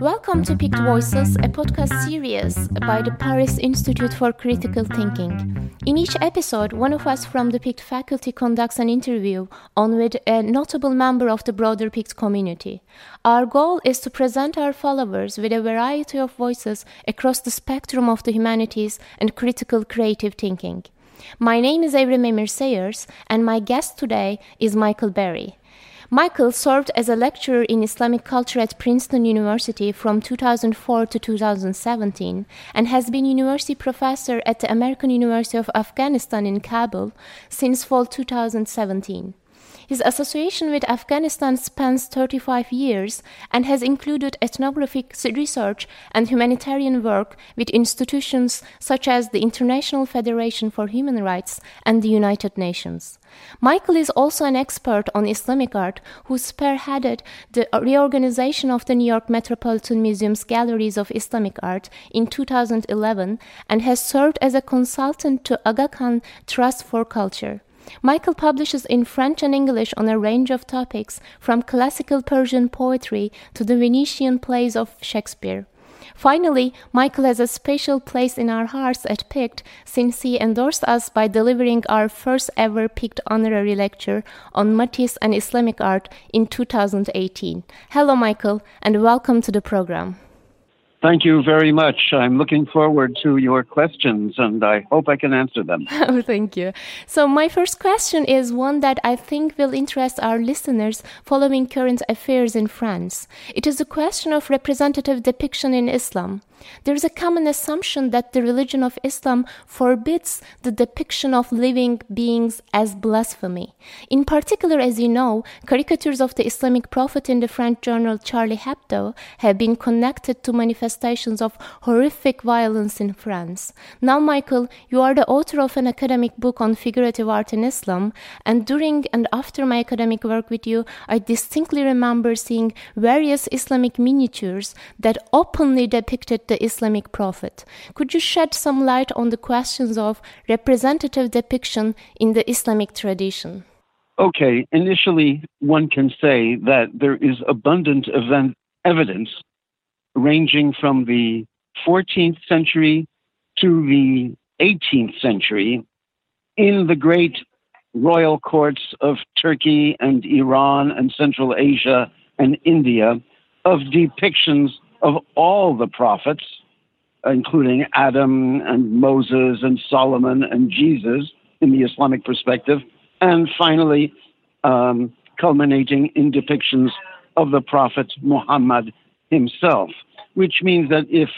Welcome to PICT Voices, a podcast series by the Paris Institute for Critical Thinking. In each episode, one of us from the PICT faculty conducts an interview on with a notable member of the broader PICT community. Our goal is to present our followers with a variety of voices across the spectrum of the humanities and critical creative thinking. My name is Evrim Emir Sayers, and my guest today is Michael Barry. Michael served as a lecturer in Islamic culture at Princeton University from 2004 to 2017 and has been university professor at the American University of Afghanistan in Kabul since fall 2017. His association with Afghanistan spans 35 years and has included ethnographic research and humanitarian work with institutions such as the International Federation for Human Rights and the United Nations. Michael is also an expert on Islamic art who spearheaded the reorganization of the New York Metropolitan Museum's galleries of Islamic art in 2011 and has served as a consultant to Aga Khan Trust for Culture. Michael publishes in French and English on a range of topics, from classical Persian poetry to the Venetian plays of Shakespeare. Finally, Michael has a special place in our hearts at PICT since he endorsed us by delivering our first ever PICT honorary lecture on Matisse and Islamic art in 2018. Hello, Michael, and welcome to the program. Thank you very much. I'm looking forward to your questions and I hope I can answer them. oh, thank you. So, my first question is one that I think will interest our listeners following current affairs in France. It is a question of representative depiction in Islam. There is a common assumption that the religion of Islam forbids the depiction of living beings as blasphemy. In particular, as you know, caricatures of the Islamic prophet in the French journal Charlie Hebdo have been connected to manifestations of horrific violence in France. Now, Michael, you are the author of an academic book on figurative art in Islam, and during and after my academic work with you, I distinctly remember seeing various Islamic miniatures that openly depicted the Islamic prophet. Could you shed some light on the questions of representative depiction in the Islamic tradition? Okay, initially, one can say that there is abundant event evidence ranging from the 14th century to the 18th century in the great royal courts of Turkey and Iran and Central Asia and India of depictions of all the prophets, including Adam and Moses and Solomon and Jesus in the Islamic perspective, and finally, um, culminating in depictions of the Prophet Muhammad himself, which means that if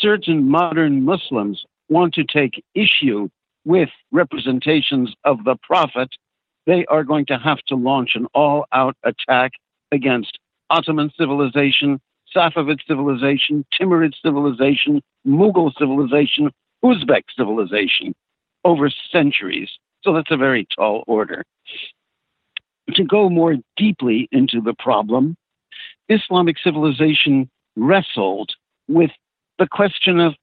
certain modern Muslims want to take issue with representations of the Prophet, they are going to have to launch an all out attack against Ottoman civilization, Safavid civilization, Timurid civilization, Mughal civilization, Uzbek civilization over centuries. So that's a very tall order. To go more deeply into the problem, Islamic civilization wrestled with the question of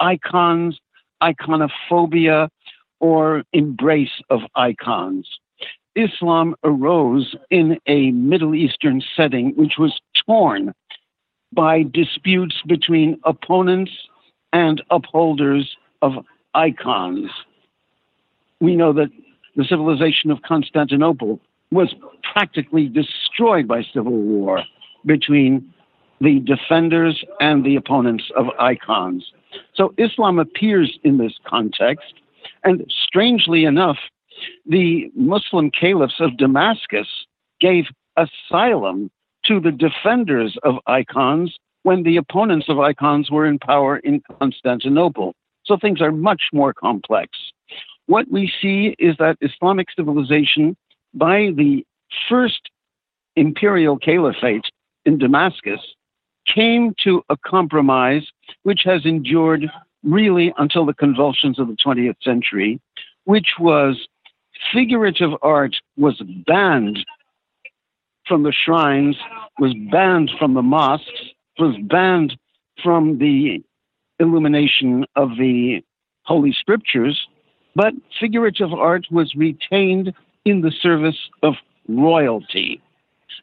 icons, iconophobia, or embrace of icons. Islam arose in a Middle Eastern setting which was torn by disputes between opponents and upholders of icons. We know that the civilization of Constantinople was practically destroyed by civil war between the defenders and the opponents of icons. So Islam appears in this context, and strangely enough, the Muslim caliphs of Damascus gave asylum to the defenders of icons when the opponents of icons were in power in Constantinople. So things are much more complex. What we see is that Islamic civilization, by the first imperial caliphate in Damascus, came to a compromise which has endured really until the convulsions of the 20th century, which was figurative art was banned from the shrines, was banned from the mosques, was banned from the illumination of the Holy Scriptures, but figurative art was retained in the service of royalty,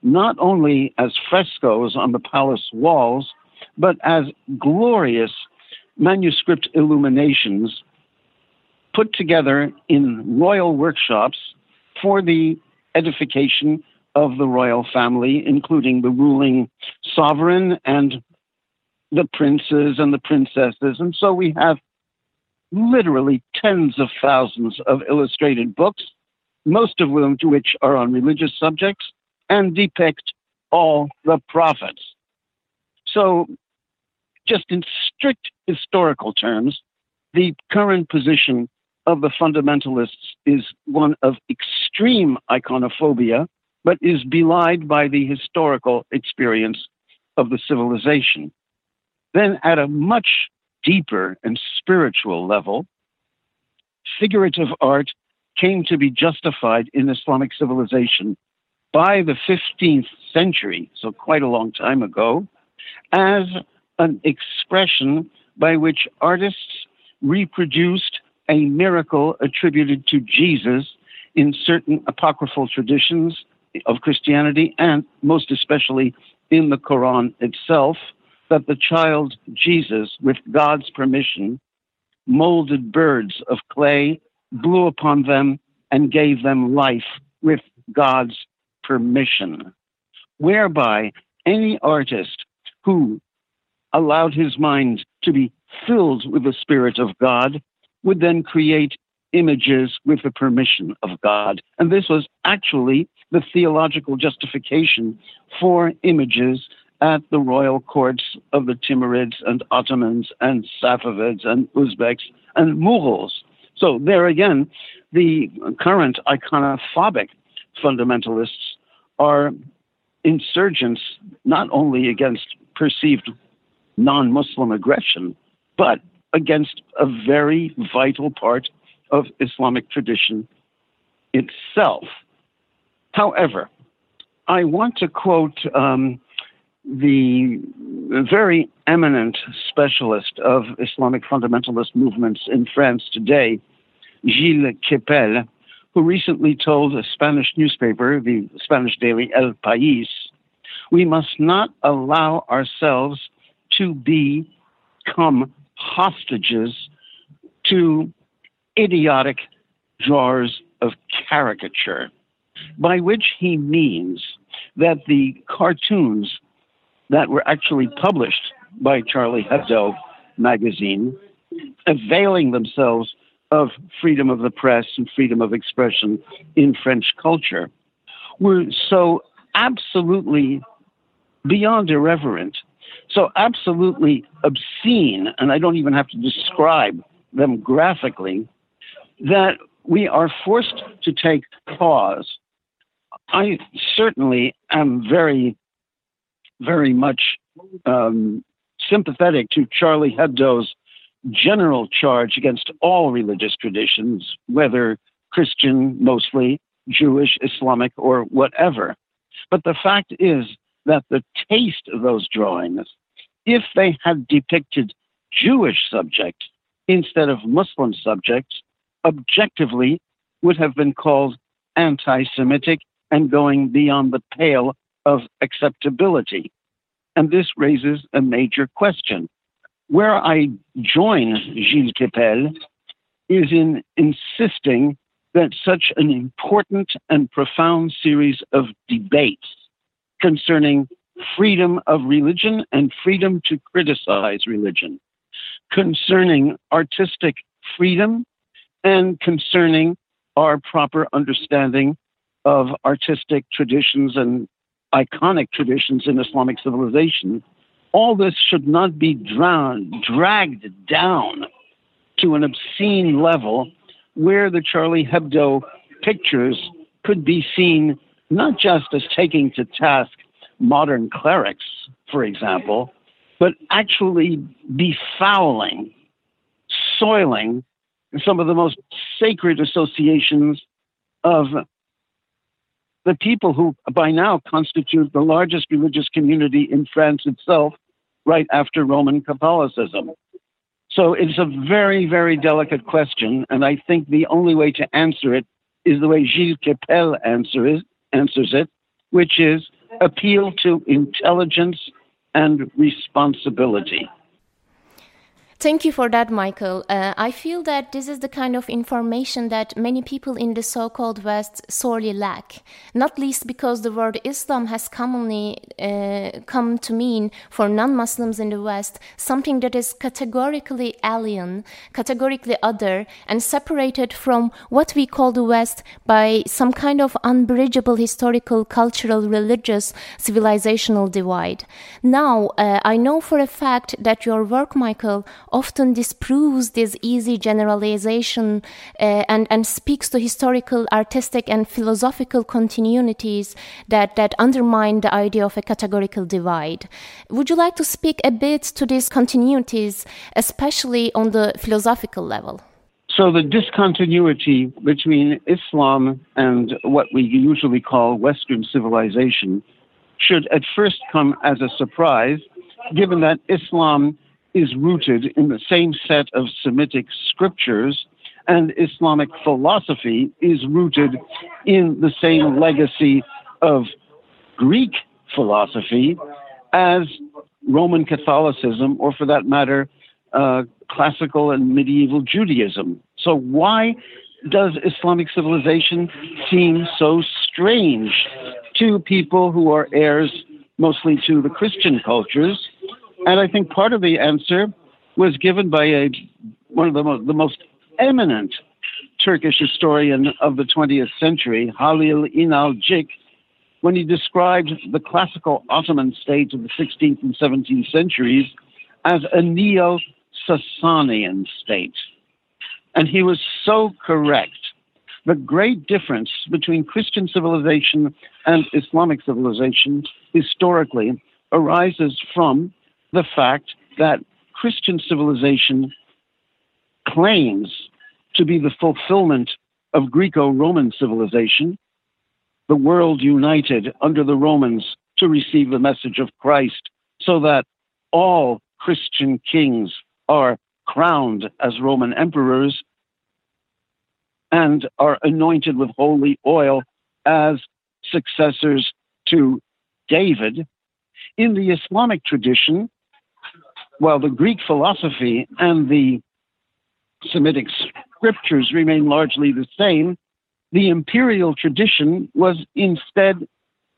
not only as frescoes on the palace walls, but as glorious manuscript illuminations put together in royal workshops for the edification of the royal family, including the ruling sovereign and the princes and the princesses. And so we have literally tens of thousands of illustrated books, most of which are on religious subjects and depict all the prophets. So, just in strict historical terms, the current position of the fundamentalists is one of extreme iconophobia, but is belied by the historical experience of the civilization. Then, at a much deeper and spiritual level, figurative art came to be justified in Islamic civilization by the 15th century, so quite a long time ago, as an expression by which artists reproduced a miracle attributed to Jesus in certain apocryphal traditions of Christianity and most especially in the Quran itself, that the child Jesus, with God's permission, molded birds of clay, blew upon them, and gave them life with God's permission, whereby any artist who allowed his mind to be filled with the Spirit of God would then create images with the permission of God. And this was actually the theological justification for images at the royal courts of the Timurids and Ottomans and Safavids and Uzbeks and Mughals. So, there again, the current iconophobic fundamentalists are insurgents not only against perceived non Muslim aggression, but against a very vital part of Islamic tradition itself. However, I want to quote um, the very eminent specialist of Islamic fundamentalist movements in France today, Gilles Kepel, who recently told a Spanish newspaper, the Spanish daily El País, we must not allow ourselves to become hostages to idiotic jars of caricature, by which he means that the cartoons that were actually published by Charlie Hebdo magazine, availing themselves of freedom of the press and freedom of expression in French culture, were so absolutely beyond irreverent so absolutely obscene, and I don't even have to describe them graphically, that we are forced to take pause. I certainly am very, very much um, sympathetic to Charlie Hebdo's general charge against all religious traditions, whether Christian mostly, Jewish, Islamic, or whatever. But the fact is that the taste of those drawings if they had depicted Jewish subjects instead of Muslim subjects, objectively would have been called anti Semitic and going beyond the pale of acceptability. And this raises a major question. Where I join Gilles Kepel is in insisting that such an important and profound series of debates concerning freedom of religion and freedom to criticize religion, concerning artistic freedom and concerning our proper understanding of artistic traditions and iconic traditions in Islamic civilization. All this should not be drowned, dragged down to an obscene level where the Charlie Hebdo pictures could be seen not just as taking to task modern clerics, for example, but actually befouling, soiling some of the most sacred associations of the people who by now constitute the largest religious community in France itself, right after Roman Catholicism. So it's a very, very delicate question, and I think the only way to answer it is the way Gilles Kepel answers answers it, which is appeal to intelligence and responsibility. Thank you for that, Michael. Uh, I feel that this is the kind of information that many people in the so called West sorely lack, not least because the word Islam has commonly uh, come to mean for non Muslims in the West something that is categorically alien, categorically other, and separated from what we call the West by some kind of unbridgeable historical, cultural, religious, civilizational divide. Now, uh, I know for a fact that your work, Michael, often disproves this easy generalization uh, and, and speaks to historical, artistic, and philosophical continuities that, that undermine the idea of a categorical divide. Would you like to speak a bit to these continuities, especially on the philosophical level? So, the discontinuity between Islam and what we usually call Western civilization should at first come as a surprise, given that Islam is rooted in the same set of Semitic scriptures, and Islamic philosophy is rooted in the same legacy of Greek philosophy as Roman Catholicism, or for that matter, uh, classical and medieval Judaism. So, why does Islamic civilization seem so strange to people who are heirs mostly to the Christian cultures? And I think part of the answer was given by a, one of the, mo- the most eminent Turkish historian of the 20th century, Halil İnalcık, when he described the classical Ottoman state of the 16th and 17th centuries as a neo Sasanian state. And he was so correct. The great difference between Christian civilization and Islamic civilization historically arises from the fact that Christian civilization claims to be the fulfillment of Greco Roman civilization, the world united under the Romans to receive the message of Christ, so that all Christian kings are crowned as Roman emperors and are anointed with holy oil as successors to David. In the Islamic tradition, while the Greek philosophy and the Semitic scriptures remain largely the same, the imperial tradition was instead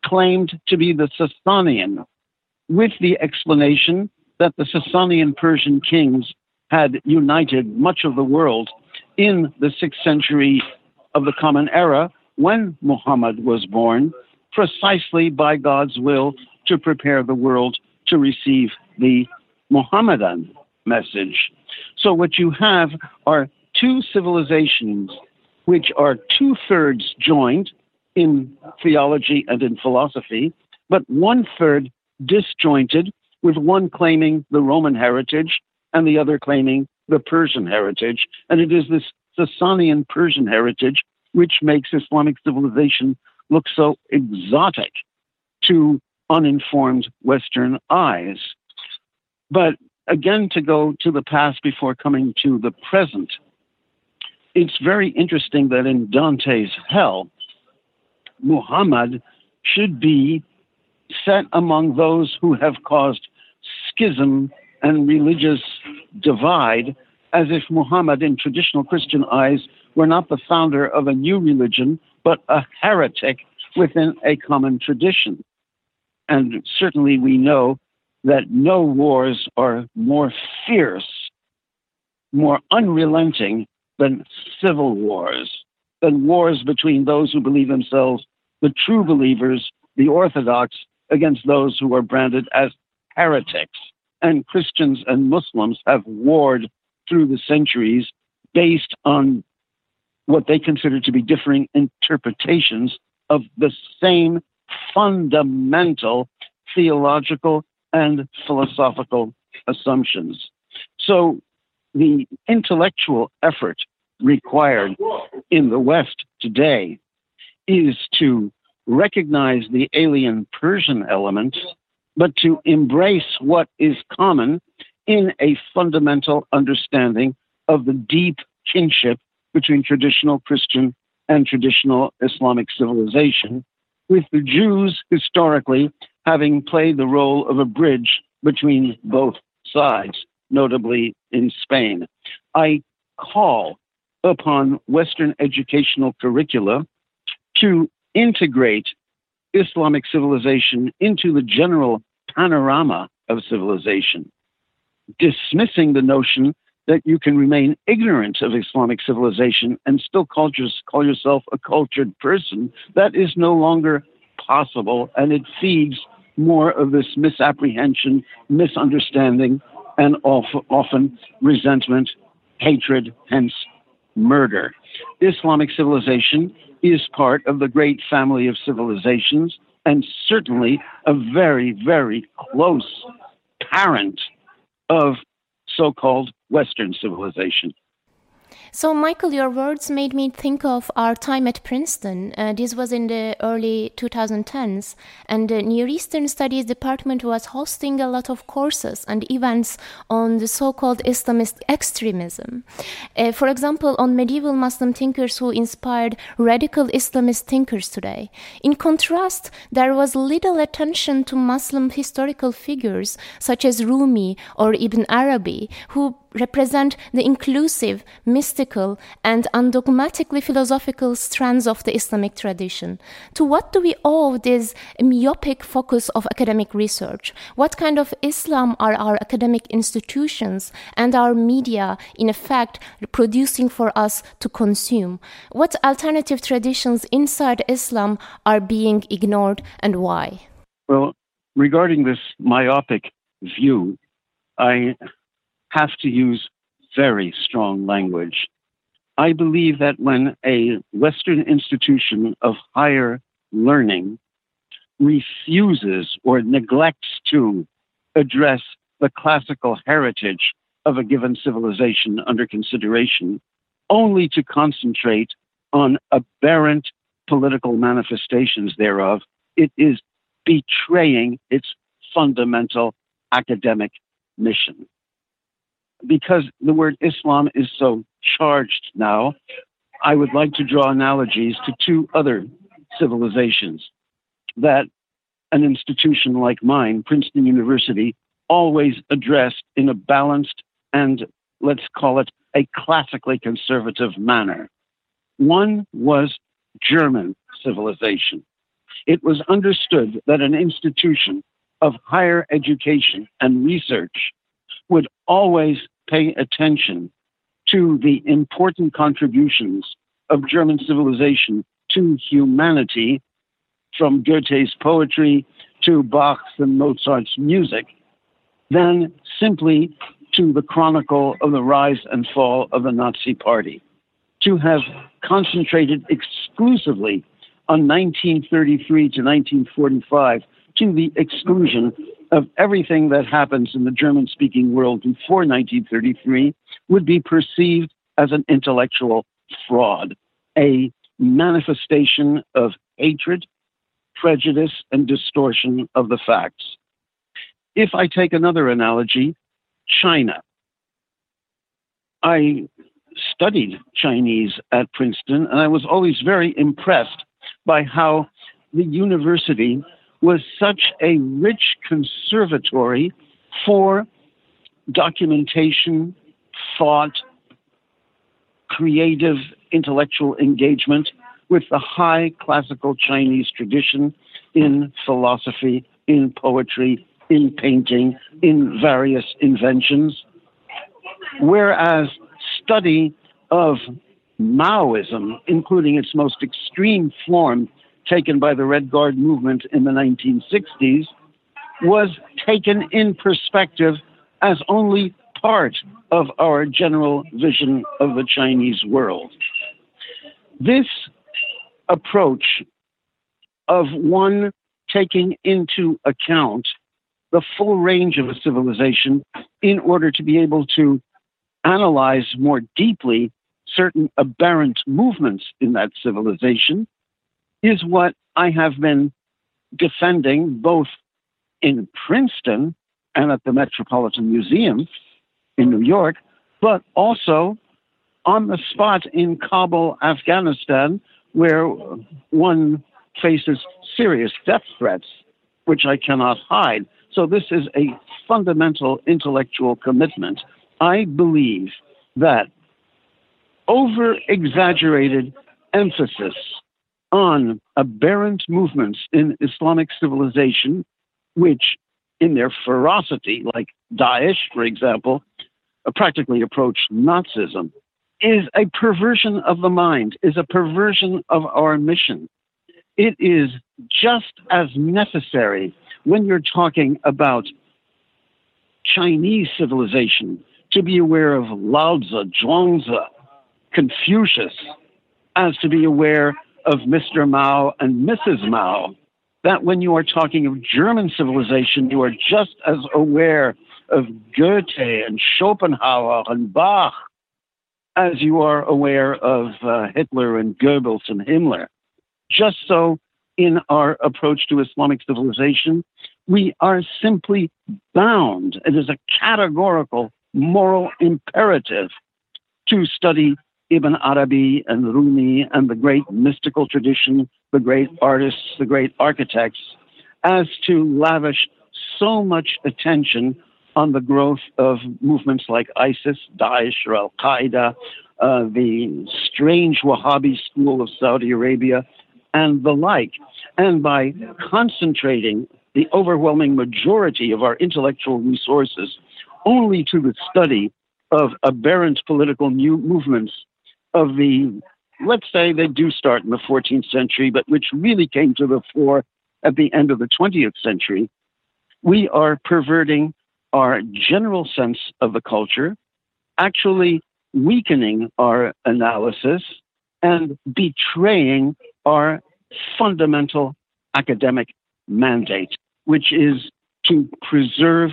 claimed to be the Sasanian, with the explanation that the Sasanian Persian kings had united much of the world in the sixth century of the Common Era when Muhammad was born, precisely by God's will to prepare the world to receive the Mohammedan message. So, what you have are two civilizations which are two thirds joined in theology and in philosophy, but one third disjointed, with one claiming the Roman heritage and the other claiming the Persian heritage. And it is this Sasanian Persian heritage which makes Islamic civilization look so exotic to uninformed Western eyes. But again, to go to the past before coming to the present, it's very interesting that in Dante's Hell, Muhammad should be set among those who have caused schism and religious divide, as if Muhammad, in traditional Christian eyes, were not the founder of a new religion, but a heretic within a common tradition. And certainly we know that no wars are more fierce, more unrelenting than civil wars, than wars between those who believe themselves the true believers, the Orthodox, against those who are branded as heretics. And Christians and Muslims have warred through the centuries based on what they consider to be differing interpretations of the same fundamental theological and philosophical assumptions. So the intellectual effort required in the West today is to recognize the alien Persian element, but to embrace what is common in a fundamental understanding of the deep kinship between traditional Christian and traditional Islamic civilization, with the Jews historically having played the role of a bridge between both sides, notably in Spain. I call upon Western educational curricula to integrate Islamic civilization into the general panorama of civilization, dismissing the notion that you can remain ignorant of Islamic civilization and still call, call yourself a cultured person. That is no longer possible, and it feeds more of this misapprehension, misunderstanding, and often resentment, hatred, hence murder. Islamic civilization is part of the great family of civilizations and certainly a very, very close parent of so called Western civilization. So, Michael, your words made me think of our time at Princeton. Uh, this was in the early 2010s, and the Near Eastern Studies department was hosting a lot of courses and events on the so called Islamist extremism. Uh, for example, on medieval Muslim thinkers who inspired radical Islamist thinkers today. In contrast, there was little attention to Muslim historical figures such as Rumi or Ibn Arabi, who represent the inclusive, mystical, and undogmatically philosophical strands of the Islamic tradition. To what do we owe this myopic focus of academic research? What kind of Islam are our academic institutions and our media, in effect, producing for us to consume? What alternative traditions inside Islam are being ignored and why? Well, regarding this myopic view, I have to use very strong language. I believe that when a Western institution of higher learning refuses or neglects to address the classical heritage of a given civilization under consideration, only to concentrate on aberrant political manifestations thereof, it is betraying its fundamental academic mission because the word Islam is so charged now, I would like to draw analogies to two other civilizations that an institution like mine, Princeton University, always addressed in a balanced and let's call it a classically conservative manner. One was German civilization. It was understood that an institution of higher education and research would always pay attention to the important contributions of German civilization to humanity, from Goethe's poetry to Bach's and Mozart's music, than simply to the chronicle of the rise and fall of the Nazi Party. To have concentrated exclusively on 1933 to 1945 to the exclusion of everything that happens in the German speaking world before 1933 would be perceived as an intellectual fraud, a manifestation of hatred, prejudice, and distortion of the facts. If I take another analogy, China. I studied Chinese at Princeton, and I was always very impressed by how the university was such a rich conservatory for documentation, thought, creative intellectual engagement with the high classical Chinese tradition in philosophy, in poetry, in painting, in various inventions. Whereas study of Maoism, including its most extreme form, taken by the Red Guard movement in the 1960s was taken in perspective as only part of our general vision of the Chinese world. This approach of one taking into account the full range of a civilization in order to be able to analyze more deeply certain aberrant movements in that civilization is what I have been defending both in Princeton and at the Metropolitan Museum in New York, but also on the spot in Kabul, Afghanistan, where one faces serious death threats, which I cannot hide. So this is a fundamental intellectual commitment. I believe that over exaggerated emphasis on aberrant movements in Islamic civilization, which in their ferocity, like Daesh, for example, uh, practically approached Nazism, is a perversion of the mind, is a perversion of our mission. It is just as necessary when you're talking about Chinese civilization to be aware of Lao Tzu, Zhuangzi, Confucius, as to be aware of Mr. Mao and Mrs. Mao. That when you are talking of German civilization, you are just as aware of Goethe and Schopenhauer and Bach as you are aware of uh, Hitler and Goebbels and Himmler. Just so in our approach to Islamic civilization, we are simply bound. It is a categorical moral imperative to study Ibn Arabi and Rumi and the great mystical tradition, the great artists, the great architects, as to lavish so much attention on the growth of movements like ISIS, Daesh, or Al Qaeda, uh, the strange Wahhabi school of Saudi Arabia, and the like. And by concentrating the overwhelming majority of our intellectual resources only to the study of aberrant political new movements of the, let's say they do start in the 14th century, but which really came to the fore at the end of the 20th century, we are perverting our general sense of the culture, actually weakening our analysis, and betraying our fundamental academic mandate, which is to preserve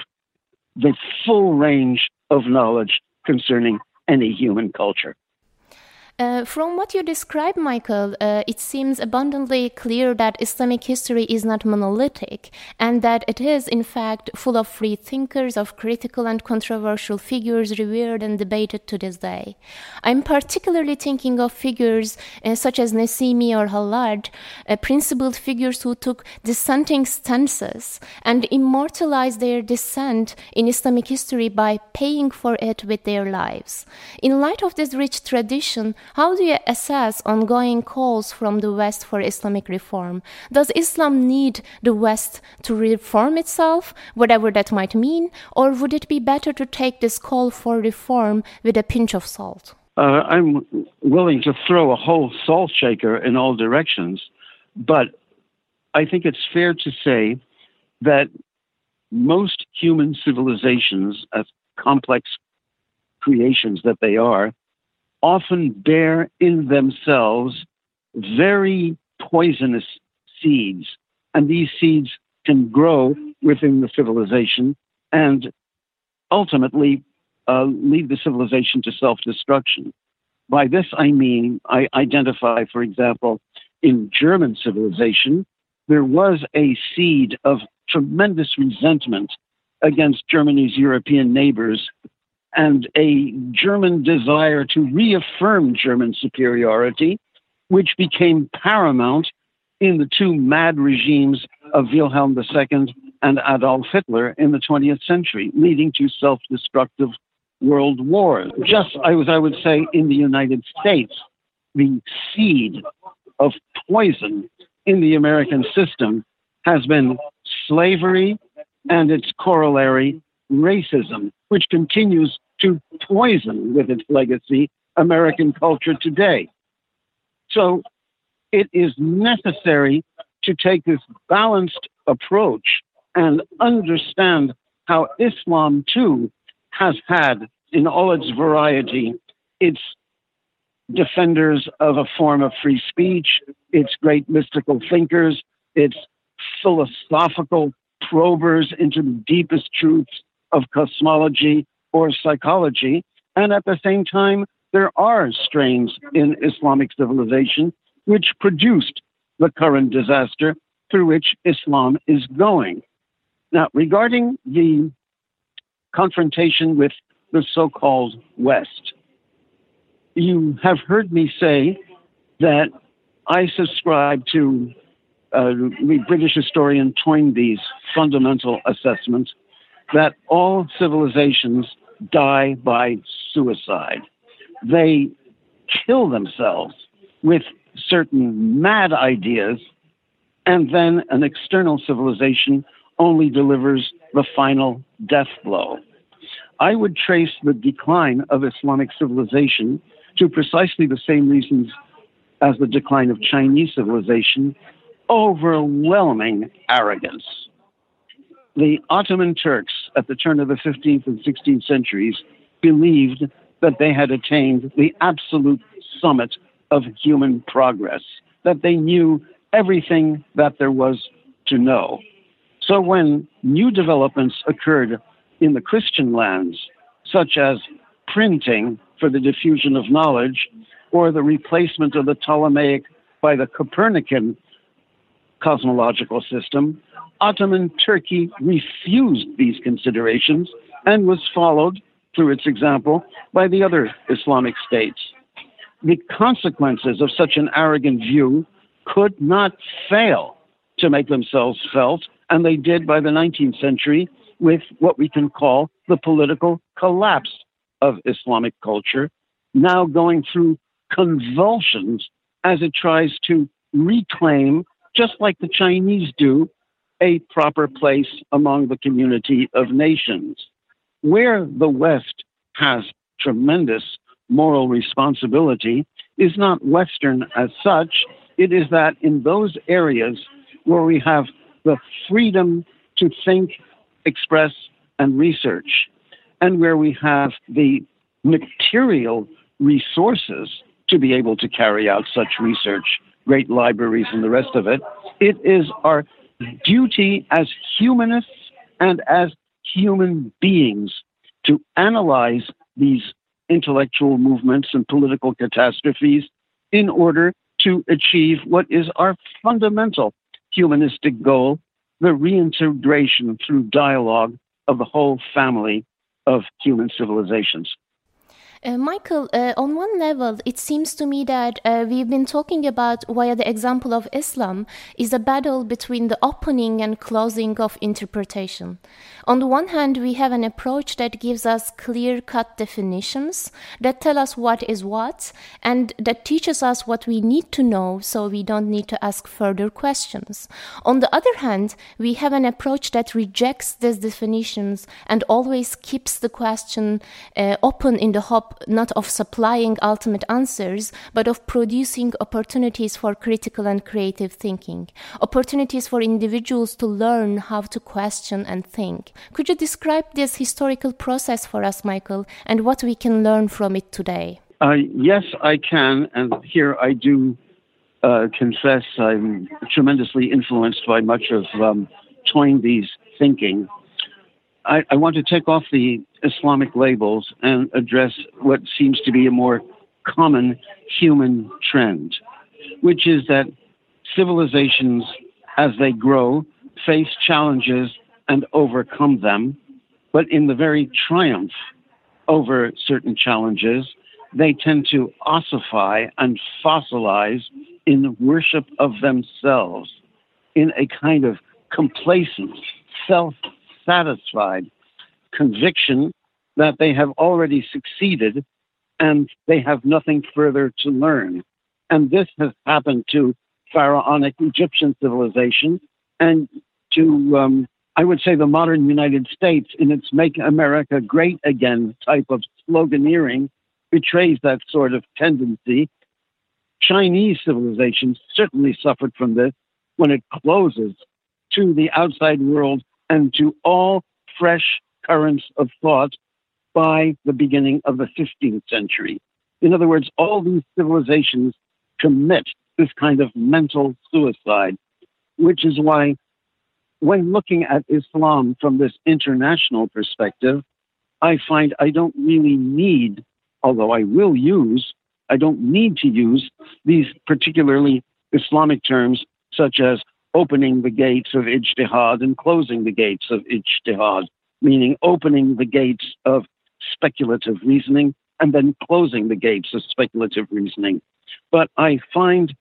the full range of knowledge concerning any human culture. Uh, from what you describe, Michael, uh, it seems abundantly clear that Islamic history is not monolithic and that it is, in fact, full of free thinkers, of critical and controversial figures revered and debated to this day. I'm particularly thinking of figures uh, such as Nesimi or Hallaj, uh, principled figures who took dissenting stances and immortalized their dissent in Islamic history by paying for it with their lives. In light of this rich tradition, how do you assess ongoing calls from the West for Islamic reform? Does Islam need the West to reform itself, whatever that might mean, or would it be better to take this call for reform with a pinch of salt? Uh, I'm willing to throw a whole salt shaker in all directions, but I think it's fair to say that most human civilizations, as complex creations that they are, often bear in themselves very poisonous seeds. And these seeds can grow within the civilization and ultimately uh, lead the civilization to self destruction. By this, I mean, I identify, for example, in German civilization, there was a seed of tremendous resentment against Germany's European neighbors and a German desire to reaffirm German superiority, which became paramount in the two mad regimes of Wilhelm II and Adolf Hitler in the 20th century, leading to self destructive world wars. Just as I would say in the United States, the seed of poison in the American system has been slavery and its corollary racism, which continues to poison with its legacy American culture today. So it is necessary to take this balanced approach and understand how Islam too has had, in all its variety, its defenders of a form of free speech, its great mystical thinkers, its philosophical probers into the deepest truths of cosmology or psychology. And at the same time, there are strains in Islamic civilization which produced the current disaster through which Islam is going. Now, regarding the confrontation with the so called West, you have heard me say that I subscribe to uh, the British historian Toynbee's fundamental assessment that all civilizations die by suicide. They kill themselves with certain mad ideas, and then an external civilization only delivers the final death blow. I would trace the decline of Islamic civilization to precisely the same reasons as the decline of Chinese civilization overwhelming arrogance. The Ottoman Turks at the turn of the 15th and 16th centuries believed that they had attained the absolute summit of human progress, that they knew everything that there was to know. So when new developments occurred in the Christian lands, such as printing for the diffusion of knowledge, or the replacement of the Ptolemaic by the Copernican cosmological system, Ottoman Turkey refused these considerations and was followed, through its example, by the other Islamic states. The consequences of such an arrogant view could not fail to make themselves felt, and they did by the 19th century with what we can call the political collapse of Islamic culture, now going through convulsions as it tries to reclaim just like the Chinese do, a proper place among the community of nations. Where the West has tremendous moral responsibility is not Western as such, it is that in those areas where we have the freedom to think, express, and research, and where we have the material resources to be able to carry out such research great libraries and the rest of it. It is our duty as humanists and as human beings to analyze these intellectual movements and political catastrophes in order to achieve what is our fundamental humanistic goal the reintegration through dialogue of the whole family of human civilizations. Uh, Michael, uh, on one level, it seems to me that uh, we've been talking about via the example of Islam is a battle between the opening and closing of interpretation. On the one hand, we have an approach that gives us clear cut definitions that tell us what is what and that teaches us what we need to know so we don't need to ask further questions. On the other hand, we have an approach that rejects these definitions and always keeps the question uh, open in the not of supplying ultimate answers, but of producing opportunities for critical and creative thinking, opportunities for individuals to learn how to question and think. Could you describe this historical process for us, Michael, and what we can learn from it today? Uh, yes, I can. And here I do uh, confess I'm tremendously influenced by much of um, Toynbee's thinking. I, I, want to take off the Islamic labels and address what seems to be a more common human trend, which is that civilizations, as they grow, face challenges and overcome them. But in the very triumph over certain challenges, they tend to ossify and fossilize in worship of themselves, in a kind of complacent, self satisfied conviction that they have already succeeded and they have nothing further to learn. And this has happened to pharaonic Egyptian civilization and to, um, I would say, the modern United States in its Make America Great Again type of sloganeering betrays that sort of tendency. Chinese civilization certainly suffered from this when it closes to the outside world and to all fresh currents of thought by the beginning of the 15th century. In other words, all these civilizations commit this kind of mental suicide, which is why, when looking at Islam from this international perspective, I find I don't really need, although I will use, I don't need to use these particularly Islamic terms such as opening the gates of ijtihad and closing the gates of ijtihad, meaning opening the gates of speculative reasoning and then closing the gates of speculative reasoning. But I find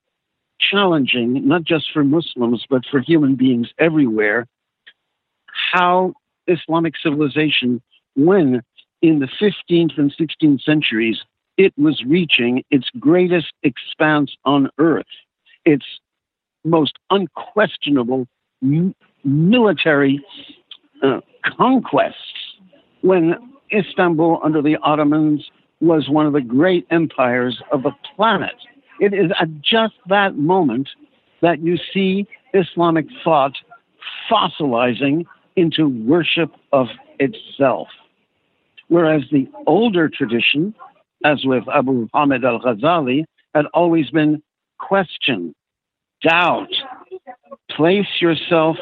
challenging, not just for Muslims, but for human beings everywhere, how Islamic civilization, when in the 15th and 16th centuries, it was reaching its greatest expanse on earth, its most unquestionable m- military uh, conquests, when Istanbul under the Ottomans was one of the great empires of the planet. It is at just that moment that you see Islamic thought fossilizing into worship of itself. Whereas the older tradition, as with Abu Hamid al Ghazali, had always been question, doubt, place yourself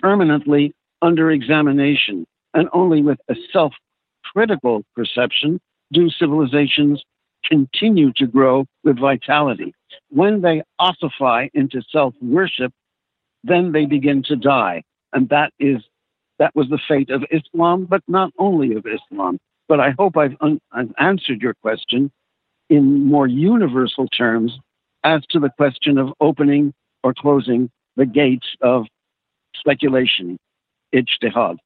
permanently under examination, and only with a self critical perception do civilizations continue to grow with vitality. When they ossify into self worship, then they begin to die. And that is that was the fate of Islam, but not only of Islam. But I hope I've, un- I've answered your question in more universal terms as to the question of opening or closing the gates of speculation, ijtihad.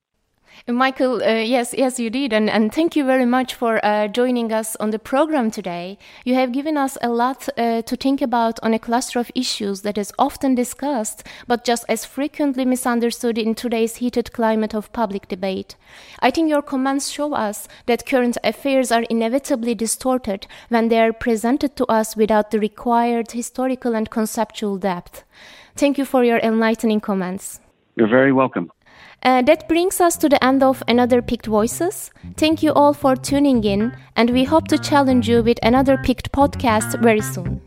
Michael, uh, yes, yes, you did, and and thank you very much for uh, joining us on the program today. You have given us a lot uh, to think about on a cluster of issues that is often discussed, but just as frequently misunderstood in today's heated climate of public debate. I think your comments show us that current affairs are inevitably distorted when they are presented to us without the required historical and conceptual depth. Thank you for your enlightening comments. You're very welcome. Uh, that brings us to the end of another PICT Voices. Thank you all for tuning in, and we hope to challenge you with another PICT podcast very soon.